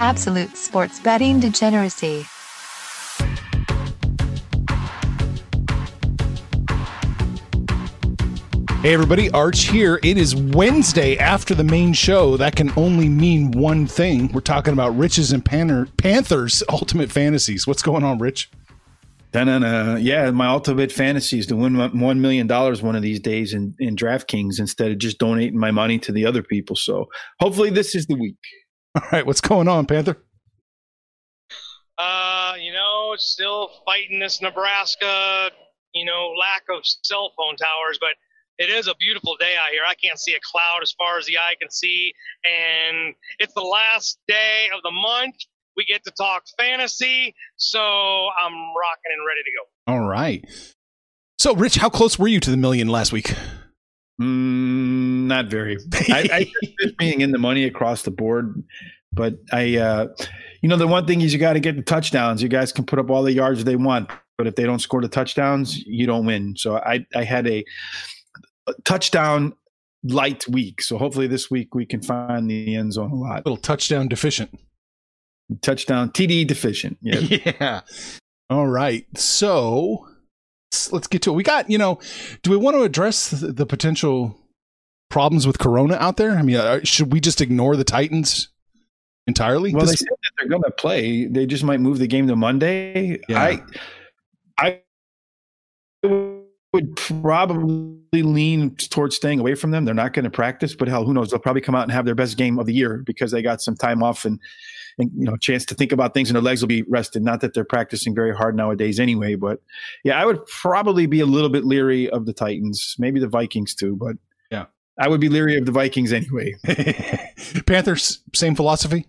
Absolute sports betting degeneracy. Hey everybody, Arch here. It is Wednesday after the main show. That can only mean one thing. We're talking about Rich's and Panther- Panthers Ultimate Fantasies. What's going on, Rich? Da-na-na. Yeah, my ultimate fantasy is to win one million dollars one of these days in, in DraftKings instead of just donating my money to the other people. So hopefully this is the week. All right, what's going on, Panther? Uh, you know, still fighting this Nebraska, you know, lack of cell phone towers, but it is a beautiful day out here. I can't see a cloud as far as the eye can see. And it's the last day of the month. We get to talk fantasy. So I'm rocking and ready to go. All right. So, Rich, how close were you to the million last week? Mm, not very. I, I just being in the money across the board. But I, uh, you know, the one thing is you got to get the touchdowns. You guys can put up all the yards they want, but if they don't score the touchdowns, you don't win. So I, I had a touchdown light week. So hopefully this week we can find the end zone a lot. A little touchdown deficient. Touchdown TD deficient. Yeah. yeah. All right. So let's get to it. We got, you know, do we want to address the, the potential problems with Corona out there? I mean, uh, should we just ignore the Titans entirely? Well, they said that they're going to play. They just might move the game to Monday. Yeah. I, I would probably lean towards staying away from them. They're not going to practice, but hell, who knows? They'll probably come out and have their best game of the year because they got some time off and, and you know, chance to think about things and their legs will be rested. Not that they're practicing very hard nowadays anyway, but yeah, I would probably be a little bit leery of the Titans, maybe the Vikings too, but I would be leery of the Vikings anyway. Panthers, same philosophy.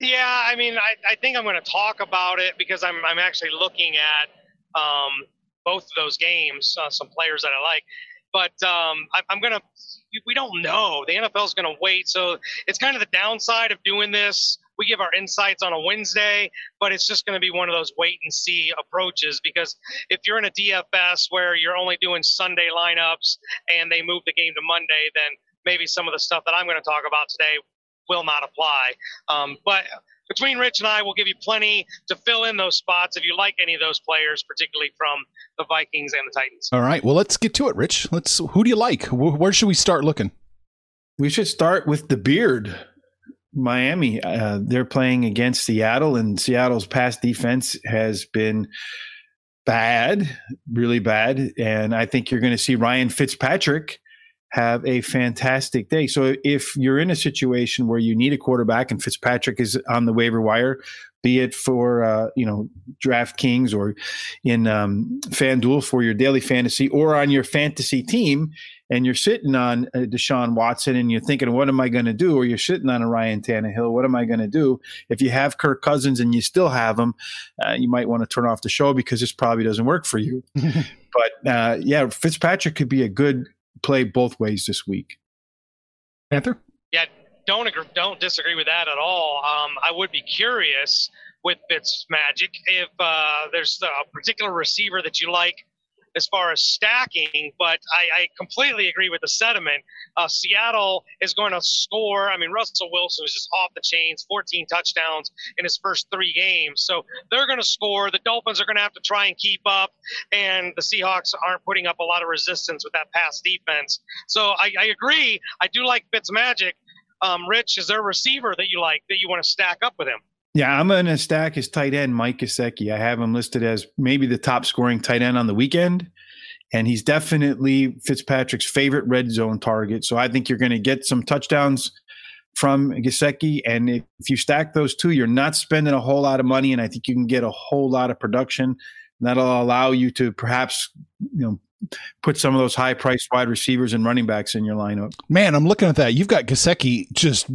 Yeah, I mean, I, I think I'm going to talk about it because I'm I'm actually looking at um, both of those games, uh, some players that I like. But um, I, I'm going to, we don't know. The NFL is going to wait. So it's kind of the downside of doing this. We give our insights on a Wednesday, but it's just going to be one of those wait and see approaches because if you're in a DFS where you're only doing Sunday lineups and they move the game to Monday, then maybe some of the stuff that I'm going to talk about today will not apply. Um, but between Rich and I, we'll give you plenty to fill in those spots if you like any of those players, particularly from the Vikings and the Titans. All right. Well, let's get to it, Rich. Let's. Who do you like? Where should we start looking? We should start with the beard. Miami. Uh, they're playing against Seattle, and Seattle's past defense has been bad, really bad. And I think you're going to see Ryan Fitzpatrick have a fantastic day. So if you're in a situation where you need a quarterback and Fitzpatrick is on the waiver wire, be it for uh, you know DraftKings or in um, FanDuel for your daily fantasy or on your fantasy team, and you're sitting on uh, Deshaun Watson and you're thinking, what am I going to do? Or you're sitting on a Ryan Tannehill, what am I going to do? If you have Kirk Cousins and you still have him, uh, you might want to turn off the show because this probably doesn't work for you. but uh, yeah, Fitzpatrick could be a good play both ways this week. Panther? Yeah, don't agree, don't disagree with that at all. Um, I would be curious with Fitz Magic if uh, there's a particular receiver that you like as far as stacking, but I, I completely agree with the sentiment. Uh, Seattle is going to score. I mean, Russell Wilson is just off the chains, 14 touchdowns in his first three games. So they're going to score. The Dolphins are going to have to try and keep up, and the Seahawks aren't putting up a lot of resistance with that pass defense. So I, I agree. I do like Fitzmagic. Um, Rich, is there a receiver that you like that you want to stack up with him? Yeah, I'm going to stack his tight end, Mike Gesicki. I have him listed as maybe the top scoring tight end on the weekend. And he's definitely Fitzpatrick's favorite red zone target. So I think you're going to get some touchdowns from Gesicki. And if, if you stack those two, you're not spending a whole lot of money. And I think you can get a whole lot of production. And that'll allow you to perhaps, you know, put some of those high priced wide receivers and running backs in your lineup. Man, I'm looking at that. You've got Gesicki just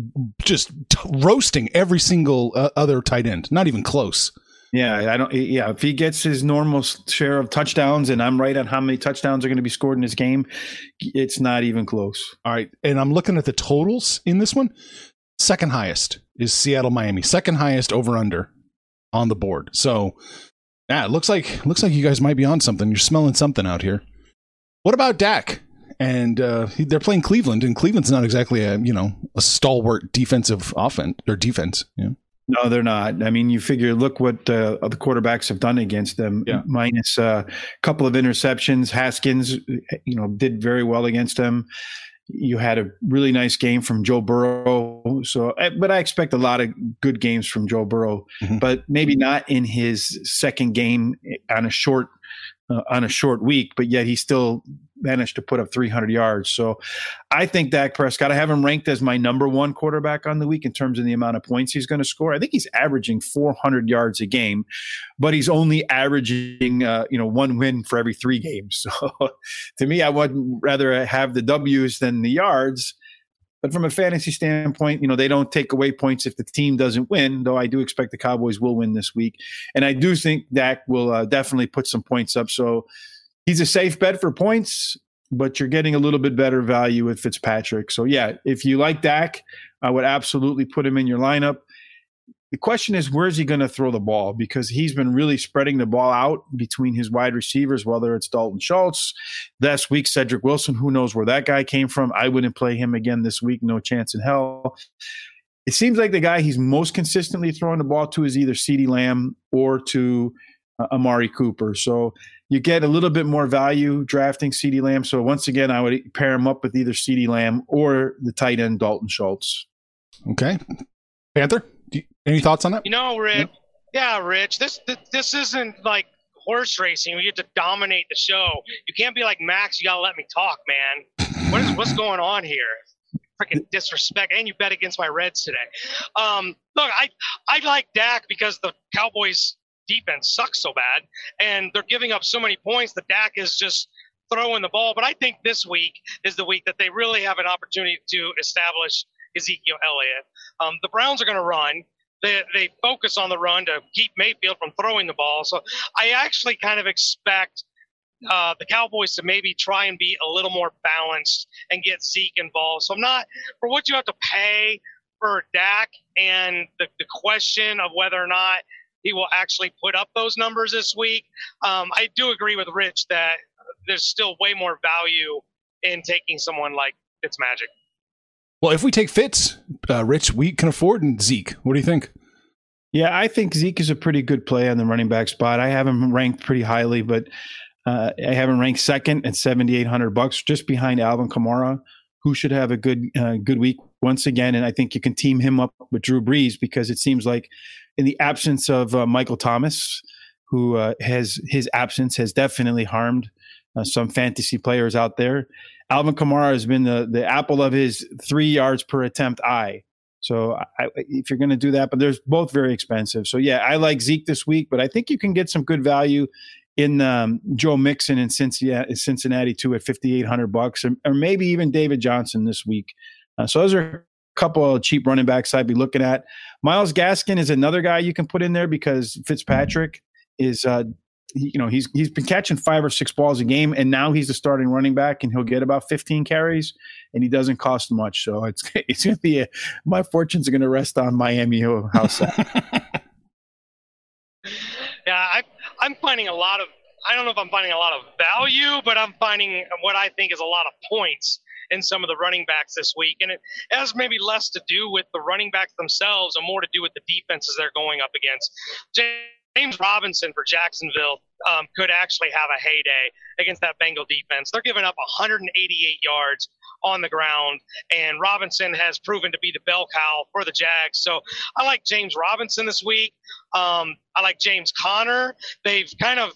just roasting every single uh, other tight end. Not even close. Yeah, I don't. Yeah, if he gets his normal share of touchdowns, and I'm right on how many touchdowns are going to be scored in this game, it's not even close. All right, and I'm looking at the totals in this one. Second highest is Seattle Miami. Second highest over under on the board. So, yeah, it looks like looks like you guys might be on something. You're smelling something out here. What about Dak? And uh, they're playing Cleveland, and Cleveland's not exactly a you know a stalwart defensive offense or defense. Yeah. No, they're not. I mean, you figure, look what uh, the quarterbacks have done against them. Yeah. Minus a couple of interceptions. Haskins, you know, did very well against them. You had a really nice game from Joe Burrow. So, eh, but I expect a lot of good games from Joe Burrow, Mhm. but maybe not in his second game on a short uh, on a short week. But yet he still managed to put up 300 yards. So, I think Dak Prescott. I have him ranked as my number one quarterback on the week in terms of the amount of points he's going to score. I think he's averaging 400 yards a game, but he's only averaging uh, you know one win for every three games. So to me, I would rather have the W's than the yards. But from a fantasy standpoint, you know they don't take away points if the team doesn't win. Though I do expect the Cowboys will win this week, and I do think Dak will uh, definitely put some points up. So he's a safe bet for points but you're getting a little bit better value with Fitzpatrick. So yeah, if you like Dak, I would absolutely put him in your lineup. The question is, where's he going to throw the ball? Because he's been really spreading the ball out between his wide receivers, whether it's Dalton Schultz, last week, Cedric Wilson, who knows where that guy came from. I wouldn't play him again this week, no chance in hell. It seems like the guy he's most consistently throwing the ball to is either CeeDee Lamb or to uh, Amari Cooper. So you get a little bit more value drafting CeeDee Lamb. So once again, I would pair him up with either CeeDee Lamb or the tight end Dalton Schultz. Okay. Panther, do you, any thoughts on that? You know, Rick. Yeah, Rich. This, this this isn't like horse racing. We get to dominate the show. You can't be like Max. You gotta let me talk, man. What is what's going on here? Freaking disrespect. And you bet against my Reds today. Um, look, I I like Dak because the Cowboys defense sucks so bad, and they're giving up so many points that Dak is just throwing the ball. But I think this week is the week that they really have an opportunity to establish Ezekiel Elliott. Um, the Browns are going to run. They, they focus on the run to keep Mayfield from throwing the ball. So I actually kind of expect uh, the Cowboys to maybe try and be a little more balanced and get Zeke involved. So I'm not for what you have to pay for Dak and the, the question of whether or not he will actually put up those numbers this week. Um, I do agree with Rich that there's still way more value in taking someone like Fitzmagic. Well, if we take Fitz, uh, Rich, we can afford and Zeke. What do you think? Yeah, I think Zeke is a pretty good play on the running back spot. I have him ranked pretty highly, but uh, I have him ranked second at seventy eight hundred bucks, just behind Alvin Kamara, who should have a good uh, good week once again. And I think you can team him up with Drew Brees because it seems like in the absence of uh, Michael Thomas, who uh, has his absence has definitely harmed uh, some fantasy players out there. Alvin Kamara has been the the apple of his three yards per attempt eye. So I, if you're going to do that, but they're both very expensive. So yeah, I like Zeke this week, but I think you can get some good value in um, Joe Mixon in Cincinnati, Cincinnati too at 5,800 bucks, or, or, maybe even David Johnson this week. Uh, so those are a couple of cheap running backs I'd be looking at. Myles Gaskin is another guy you can put in there because Fitzpatrick is uh, you know he's he's been catching five or six balls a game, and now he's the starting running back, and he'll get about 15 carries, and he doesn't cost much. So it's it's to be a, my fortunes are going to rest on Miami House. yeah, I, I'm finding a lot of. I don't know if I'm finding a lot of value, but I'm finding what I think is a lot of points in some of the running backs this week. And it has maybe less to do with the running backs themselves and more to do with the defenses they're going up against. James Robinson for Jacksonville um, could actually have a heyday against that Bengal defense. They're giving up 188 yards on the ground, and Robinson has proven to be the bell cow for the Jags. So I like James Robinson this week. Um, I like James Conner. They've kind of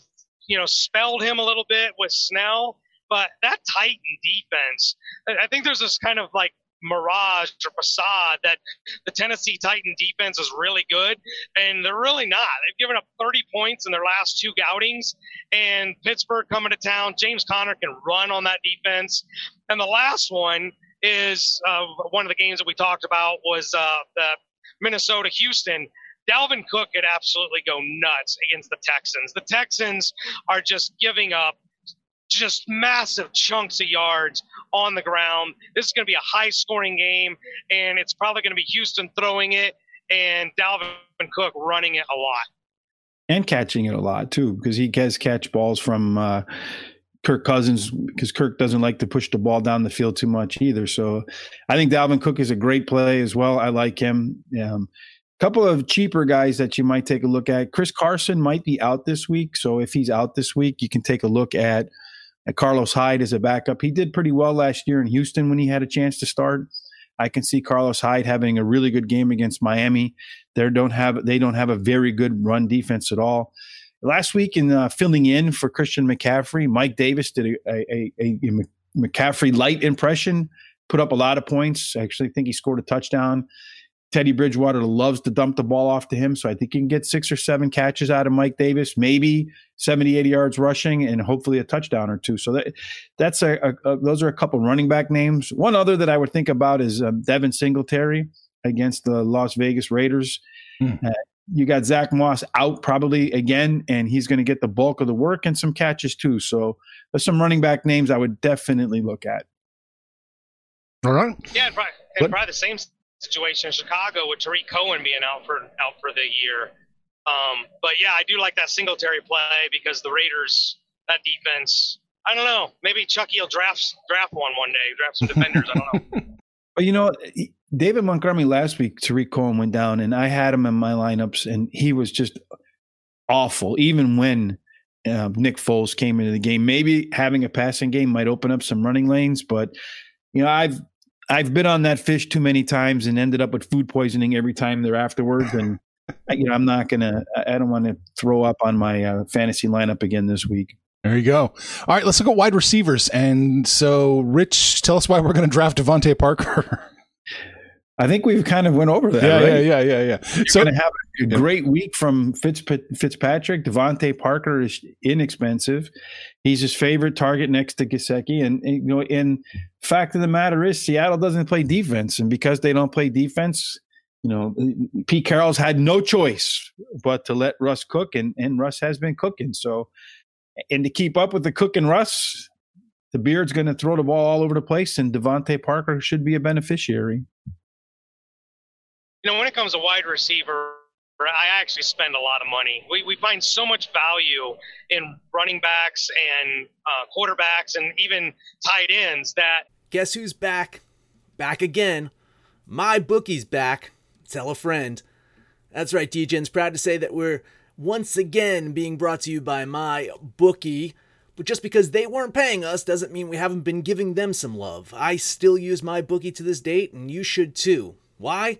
you know spelled him a little bit with Snell, but that Titan defense, I think there's this kind of like mirage or facade that the Tennessee Titan defense is really good, and they're really not. They've given up 30 points in their last two outings, and Pittsburgh coming to town. James Conner can run on that defense, and the last one is uh, one of the games that we talked about was uh, the Minnesota Houston. Dalvin Cook could absolutely go nuts against the Texans. The Texans are just giving up just massive chunks of yards on the ground. This is going to be a high scoring game, and it's probably going to be Houston throwing it and Dalvin Cook running it a lot. And catching it a lot, too, because he does catch balls from uh, Kirk Cousins, because Kirk doesn't like to push the ball down the field too much either. So I think Dalvin Cook is a great play as well. I like him. Um, couple of cheaper guys that you might take a look at. Chris Carson might be out this week, so if he's out this week, you can take a look at, at Carlos Hyde as a backup. He did pretty well last year in Houston when he had a chance to start. I can see Carlos Hyde having a really good game against Miami. They don't have they don't have a very good run defense at all. Last week in uh, filling in for Christian McCaffrey, Mike Davis did a, a, a, a McCaffrey light impression, put up a lot of points. I actually think he scored a touchdown. Teddy Bridgewater loves to dump the ball off to him. So I think you can get six or seven catches out of Mike Davis, maybe 70, 80 yards rushing, and hopefully a touchdown or two. So that, that's a, a, a those are a couple running back names. One other that I would think about is um, Devin Singletary against the Las Vegas Raiders. Hmm. Uh, you got Zach Moss out probably again, and he's going to get the bulk of the work and some catches too. So there's some running back names I would definitely look at. All right. Yeah, and probably, and probably the same situation in Chicago with Tarik Cohen being out for out for the year. Um, but yeah, I do like that Singletary play because the Raiders that defense. I don't know. Maybe Chucky will draft draft one one day, draft some defenders. I don't know. But you know, David Montgomery last week, Tarik Cohen went down, and I had him in my lineups, and he was just awful. Even when uh, Nick Foles came into the game, maybe having a passing game might open up some running lanes, but you know, I've I've been on that fish too many times and ended up with food poisoning every time there afterwards. And you know, I'm not gonna. I don't want to throw up on my uh, fantasy lineup again this week. There you go. All right, let's look at wide receivers. And so, Rich, tell us why we're going to draft DeVante Parker. I think we've kind of went over that. Yeah, right? yeah, yeah, yeah, yeah. You're so going to have a great week from Fitz, Fitzpatrick. DeVante Parker is inexpensive. He's his favorite target next to Gesicki. And, and, you know, in fact of the matter is, Seattle doesn't play defense, and because they don't play defense, you know, Pete Carroll's had no choice but to let Russ cook, and and Russ has been cooking. So, and to keep up with the cook and Russ, the Beard's going to throw the ball all over the place, and DeVante Parker should be a beneficiary you know, when it comes to wide receiver, I actually spend a lot of money. We, we find so much value in running backs and uh, quarterbacks and even tight ends that. Guess who's back? Back again. My bookie's back. Tell a friend. That's right, DJ's proud to say that we're once again being brought to you by my bookie. But just because they weren't paying us doesn't mean we haven't been giving them some love. I still use my bookie to this date, and you should too. Why?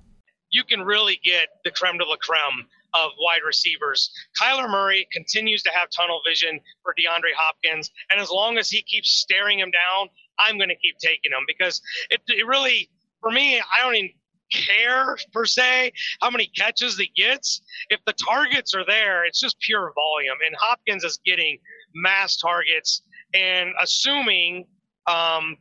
you can really get the creme de la creme of wide receivers. Kyler Murray continues to have tunnel vision for DeAndre Hopkins, and as long as he keeps staring him down, I'm going to keep taking him because it, it really, for me, I don't even care per se how many catches he gets. If the targets are there, it's just pure volume, and Hopkins is getting mass targets. And assuming um,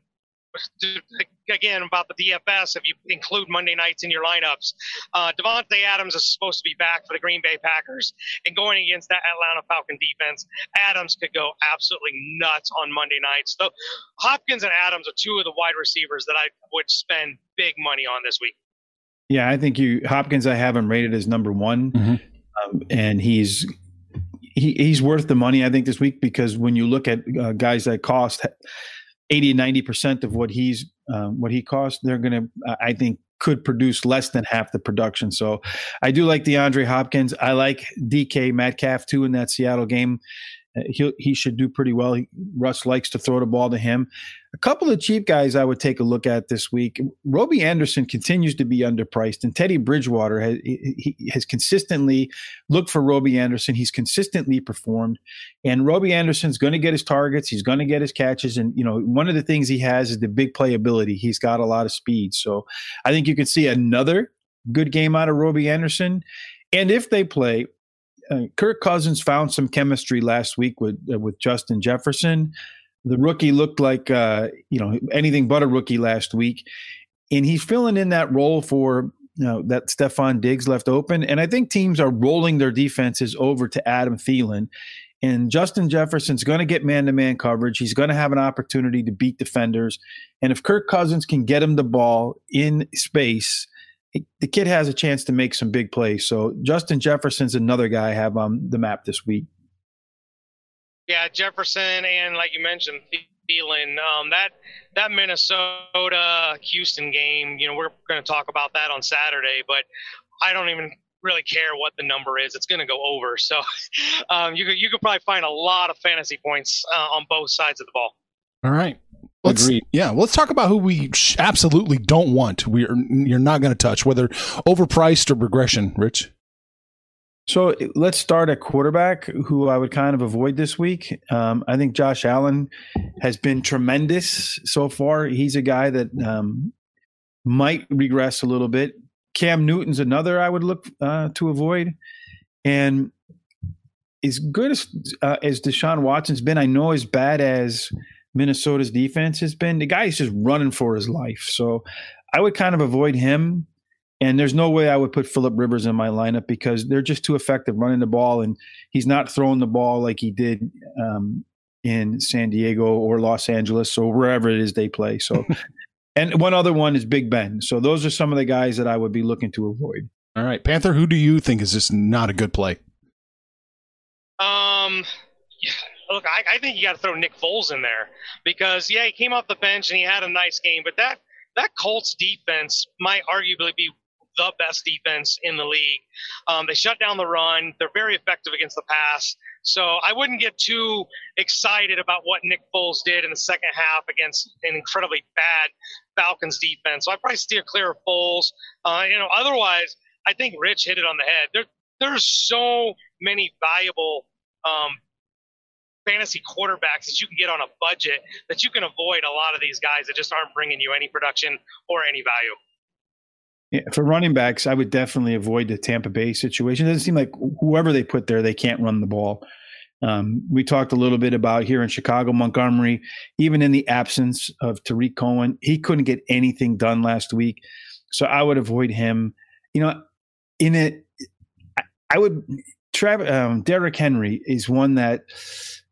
again about the DFS if you include Monday nights in your lineups. Uh, Davante Adams is supposed to be back for the Green Bay Packers, and going against that Atlanta Falcon defense, Adams could go absolutely nuts on Monday nights. So Hopkins and Adams are two of the wide receivers that I would spend big money on this week. Yeah, I think you Hopkins. I have him rated as number one, mm-hmm. um, and he's he, he's worth the money. I think this week because when you look at uh, guys that cost 80 90 percent of what he's um, what he cost they're going to i think could produce less than half the production. So i do like deandre hopkins. I like dk metcalf too in that seattle game. uh, he he should do pretty well. He, Russ likes to throw the ball to him. A couple of cheap guys I would take a look at this week. Robbie Anderson continues to be underpriced, and Teddy Bridgewater has he, he has consistently looked for Robbie Anderson. He's consistently performed, and Robbie Anderson's going to get his targets. He's going to get his catches, and you know one of the things he has is the big playability. He's got a lot of speed, so I think you can see another good game out of Robbie Anderson. And if they play, uh, Kirk Cousins found some chemistry last week with uh, with Justin Jefferson. The rookie looked like uh, you know anything but a rookie last week, and he's filling in that role for you know, that Stefon Diggs left open. And I think teams are rolling their defenses over to Adam Thielen. And Justin Jefferson's going to get man to man coverage. He's going to have an opportunity to beat defenders. And if Kirk Cousins can get him the ball in space, the kid has a chance to make some big plays. So Justin Jefferson's another guy I have on the map this week. Yeah, Jefferson and like you mentioned, Thielen. Um, that that Minnesota Houston game, you know, we're going to talk about that on Saturday, but I don't even really care what the number is. It's going to go over. So um, you could you could probably find a lot of fantasy points uh, on both sides of the ball. All right. Let's, Agreed. Yeah, let's talk about who we absolutely don't want. We are, you're not going to touch, whether overpriced or regression. Rich. So let's start at quarterback, who I would kind of avoid this week. Um, I think Josh Allen has been tremendous so far. He's a guy that um, might regress a little bit. Cam Newton's another I would look uh, to avoid, and as good as uh, as Deshaun Watson's been, I know as bad as Minnesota's defense has been. The guy is just running for his life. So I would kind of avoid him. And there's no way I would put Philip Rivers in my lineup because they're just too effective running the ball, and he's not throwing the ball like he did um, in San Diego or Los Angeles or wherever it is they play. So, and one other one is Big Ben. So those are some of the guys that I would be looking to avoid. All right, Panther. Who do you think is just not a good play? Um, yeah look, I, I think you got to throw Nick Foles in there because yeah, he came off the bench and he had a nice game, but that that Colts defense might arguably be the best defense in the league. Um, they shut down the run. They're very effective against the pass. So I wouldn't get too excited about what Nick Foles did in the second half against an incredibly bad Falcons defense. So I'd probably steer clear of Foles. Uh, you know, otherwise, I think Rich hit it on the head. There, there's so many valuable um, fantasy quarterbacks that you can get on a budget that you can avoid a lot of these guys that just aren't bringing you any production or any value. Yeah, for running backs, I would definitely avoid the Tampa Bay situation. It doesn't seem like whoever they put there, they can't run the ball. Um, we talked a little bit about here in Chicago, Montgomery, even in the absence of Tarik Cohen, he couldn't get anything done last week. So I would avoid him. You know, in it, I would. Trav, um, Derrick Henry is one that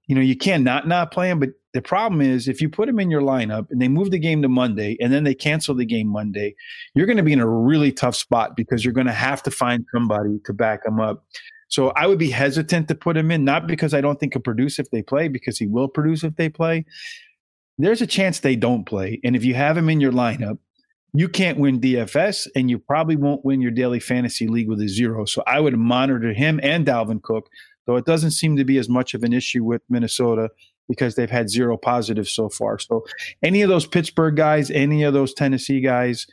you know, you can't not not play him. But the problem is, if you put him in your lineup and they move the game to Monday and then they cancel the game Monday, you're going to be in a really tough spot because you're going to have to find somebody to back him up. So I would be hesitant to put him in, not because I don't think he'll produce if they play, because he will produce if they play. There's a chance they don't play. And if you have him in your lineup, you can't win DFS and you probably won't win your daily fantasy league with a zero. So I would monitor him and Dalvin Cook though it doesn't seem to be as much of an issue with Minnesota because they've had zero positives so far. So, any of those Pittsburgh guys, any of those Tennessee guys,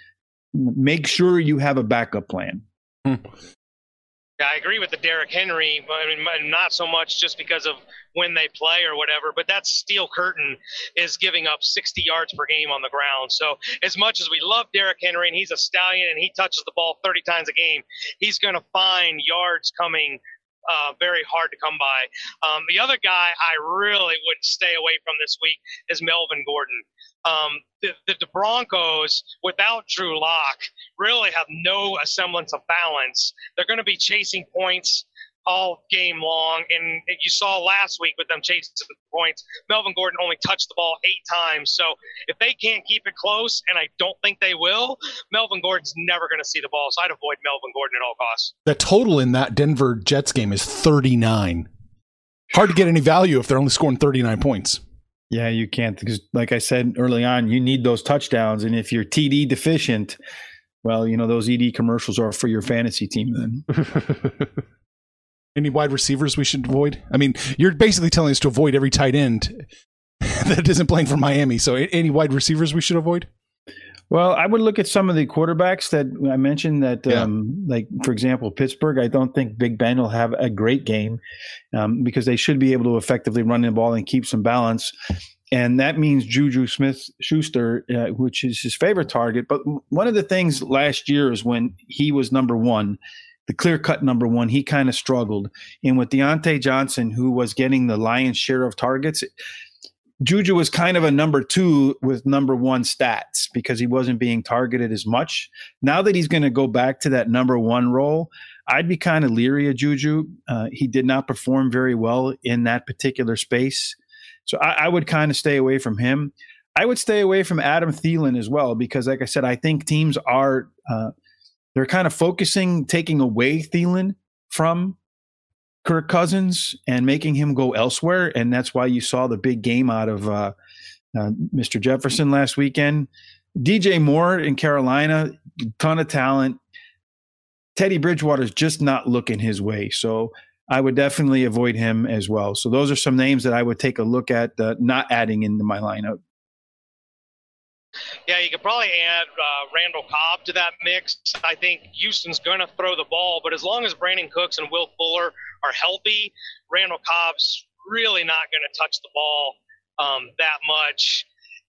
make sure you have a backup plan. Hmm. Yeah, I agree with the Derrick Henry. I mean, not so much just because of when they play or whatever, but that steel curtain is giving up 60 yards per game on the ground. So, as much as we love Derrick Henry and he's a stallion and he touches the ball 30 times a game, he's going to find yards coming uh, very hard to come by. Um, the other guy I really would stay away from this week is Melvin Gordon. Um, the, the, the, Broncos, without Drew Lock, really have no semblance of balance. They're going to be chasing points all game long. And you saw last week with them chasing the points, Melvin Gordon only touched the ball eight times. So if they can't keep it close, and I don't think they will, Melvin Gordon's never going to see the ball. So I'd avoid Melvin Gordon at all costs. The total in that Denver Jets game is 39. Hard to get any value if they're only scoring 39 points. Yeah, you can't because, like I said early on, you need those touchdowns. And if you're TD deficient, well, you know, those ED commercials are for your fantasy team then. Any wide receivers we should avoid? I mean, you're basically telling us to avoid every tight end that isn't playing for Miami. So, any wide receivers we should avoid? Well, I would look at some of the quarterbacks that I mentioned. That, Yeah. um, like for example, Pittsburgh. I don't think Big Ben will have a great game um, because they should be able to effectively run the ball and keep some balance. And that means Juju Smith Schuster, uh, which is his favorite target. But one of the things last year is when he was number one, the clear cut number one, he kind of struggled. And with Deontay Johnson, who was getting the lion's share of targets, Juju was kind of a number two with number one stats because he wasn't being targeted as much. Now that he's going to go back to that number one role, I'd be kind of leery of Juju. Uh, he did not perform very well in that particular space. So I, I would kind of stay away from him. I would stay away from Adam Thielen as well because, like I said, I think teams are uh, they're kind of focusing, taking away Thielen from Kirk Cousins and making him go elsewhere, and that's why you saw the big game out of uh, uh, Mr. Jefferson last weekend. DJ Moore in Carolina, ton of talent. Teddy Bridgewater's just not looking his way, so I would definitely avoid him as well. So those are some names that I would take a look at, uh, not adding into my lineup. Yeah, you could probably add uh, Randall Cobb to that mix. I think Houston's going to throw the ball, but as long as Brandin Cooks and Will Fuller are healthy, Randall Cobb's really not going to touch the ball um, that much.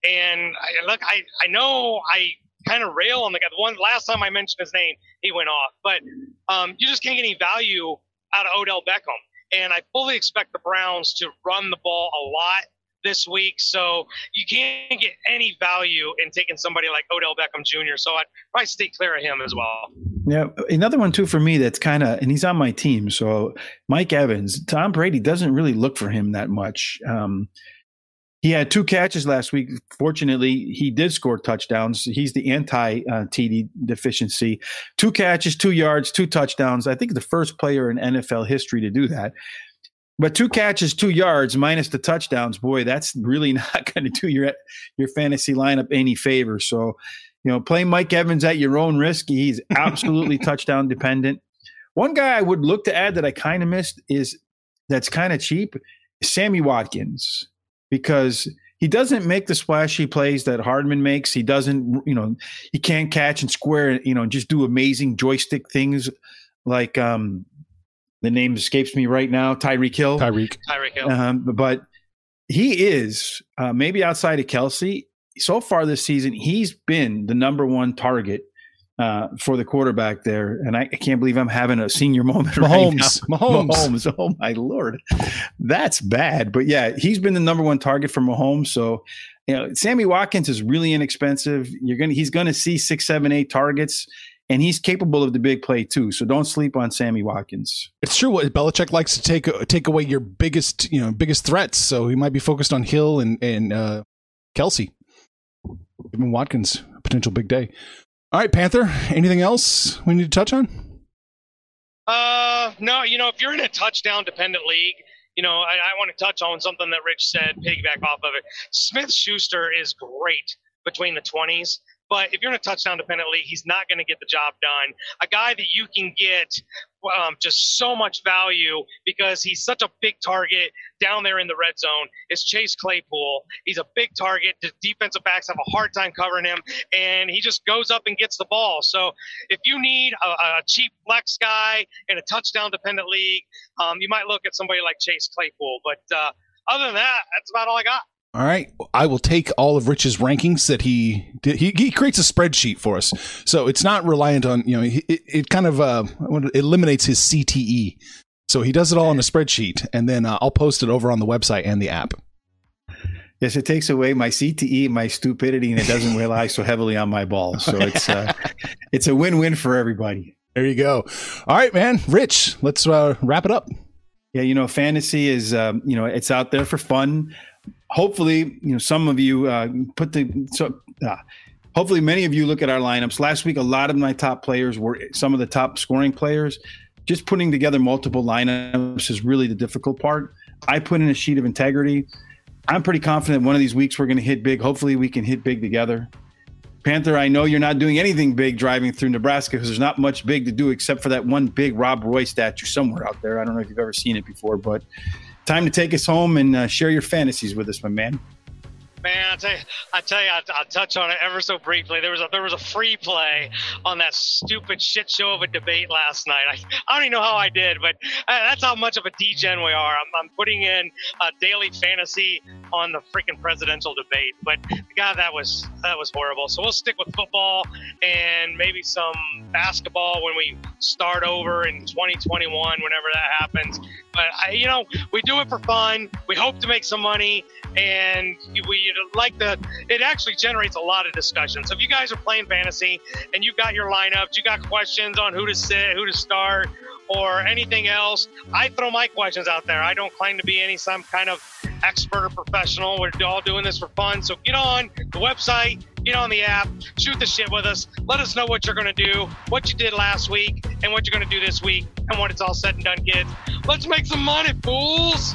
And I, look, I, I know I kind of rail on the guy. The one last time I mentioned his name, he went off, but um, you just can't get any value out of Odell Beckham. And I fully expect the Browns to run the ball a lot this week. So you can't get any value in taking somebody like Odell Beckham Jr. So I'd probably stay clear of him as well. Yeah, another one too for me that's kind of, and he's on my team. So Mike Evans, Tom Brady doesn't really look for him that much. Um, he had two catches last week. Fortunately, he did score touchdowns. He's the anti uh, TD deficiency. Two catches, two yards, two touchdowns. I think the first player in NFL history to do that. But two catches, two yards, minus the touchdowns, boy, that's really not going to do your your fantasy lineup any favor. So, you know, play Mike Evans at your own risk. He's absolutely touchdown dependent. One guy I would look to add that I kind of missed is that's kind of cheap, Sammy Watkins, because he doesn't make the splashy plays that Hardman makes. He doesn't, you know, he can't catch and square, you know, and just do amazing joystick things like um the name escapes me right now, Tyreek Hill. Tyreek. Tyreek Hill. Um, but he is uh, maybe outside of Kelce. So far this season, he's been the number one target uh, for the quarterback there, and I, I can't believe I'm having a senior moment right now. Mahomes. Mahomes. Mahomes. Oh my lord, that's bad. But yeah, he's been the number one target for Mahomes. So you know, Sammy Watkins is really inexpensive. You're gonna he's gonna see six, seven, eight targets. And he's capable of the big play too, so don't sleep on Sammy Watkins. It's true. What Belichick likes to take take away your biggest, you know, biggest threats. So he might be focused on Hill and and uh, Kelce. Even Watkins a potential big day. All right, Panther. Anything else we need to touch on? Uh, no, you know, if you're in a touchdown dependent league, you know, I, I want to touch on something that Rich said, piggyback off of it. Smith Schuster is great between the 20s, but if you're in a touchdown dependent league, he's not going to get the job done. A guy that you can get um, just so much value because he's such a big target down there in the red zone is Chase Claypool. He's a big target. The defensive backs have a hard time covering him, and he just goes up and gets the ball. So if you need a, a cheap flex guy in a touchdown dependent league, um, you might look at somebody like Chase Claypool. But uh, other than that, that's about all I got. All right, I will take all of Rich's rankings that he did. He, he creates a spreadsheet for us, so it's not reliant on you know. It, it kind of uh, eliminates his CTE, so he does it all on a spreadsheet, and then uh, I'll post it over on the website and the app. Yes, it takes away my CTE, my stupidity, and it doesn't rely so heavily on my balls. So it's uh, it's a win-win for everybody. There you go. All right, man. Rich, let's uh, wrap it up. Yeah, you know, fantasy is um, you know it's out there for fun. Hopefully, you know some of you uh, put the so. Uh, hopefully, many of you look at our lineups. Last week, a lot of my top players were some of the top scoring players. Just putting together multiple lineups is really the difficult part. I put in a sheet of integrity. I'm pretty confident one of these weeks we're going to hit big. Hopefully, we can hit big together. Panther, I know you're not doing anything big driving through Nebraska because there's not much big to do except for that one big Rob Roy statue somewhere out there. I don't know if you've ever seen it before, but time to take us home and uh, share your fantasies with us, my man. Man, I tell you, I tell you, I'll, I'll, touch on it ever so briefly. There was a there was a free play on that stupid shit show of a debate last night. I, I don't even know how I did, but uh, that's how much of a degen we are. I'm, I'm putting in a daily fantasy on the freaking presidential debate, but God, that was that was horrible. So we'll stick with football and maybe some basketball when we start over in 2021, whenever that happens. But I, you know, we do it for fun. We hope to make some money, and we like the. It actually generates a lot of discussion. So if you guys are playing fantasy and you've got your lineups, you got questions on who to sit, who to start, or anything else, I throw my questions out there. I don't claim to be any some kind of expert or professional. We're all doing this for fun. So get on the website, get on the app, shoot the shit with us. Let us know what you're going to do, what you did last week, and what you're going to do this week. And when it's all said and done, kids, let's make some money, fools.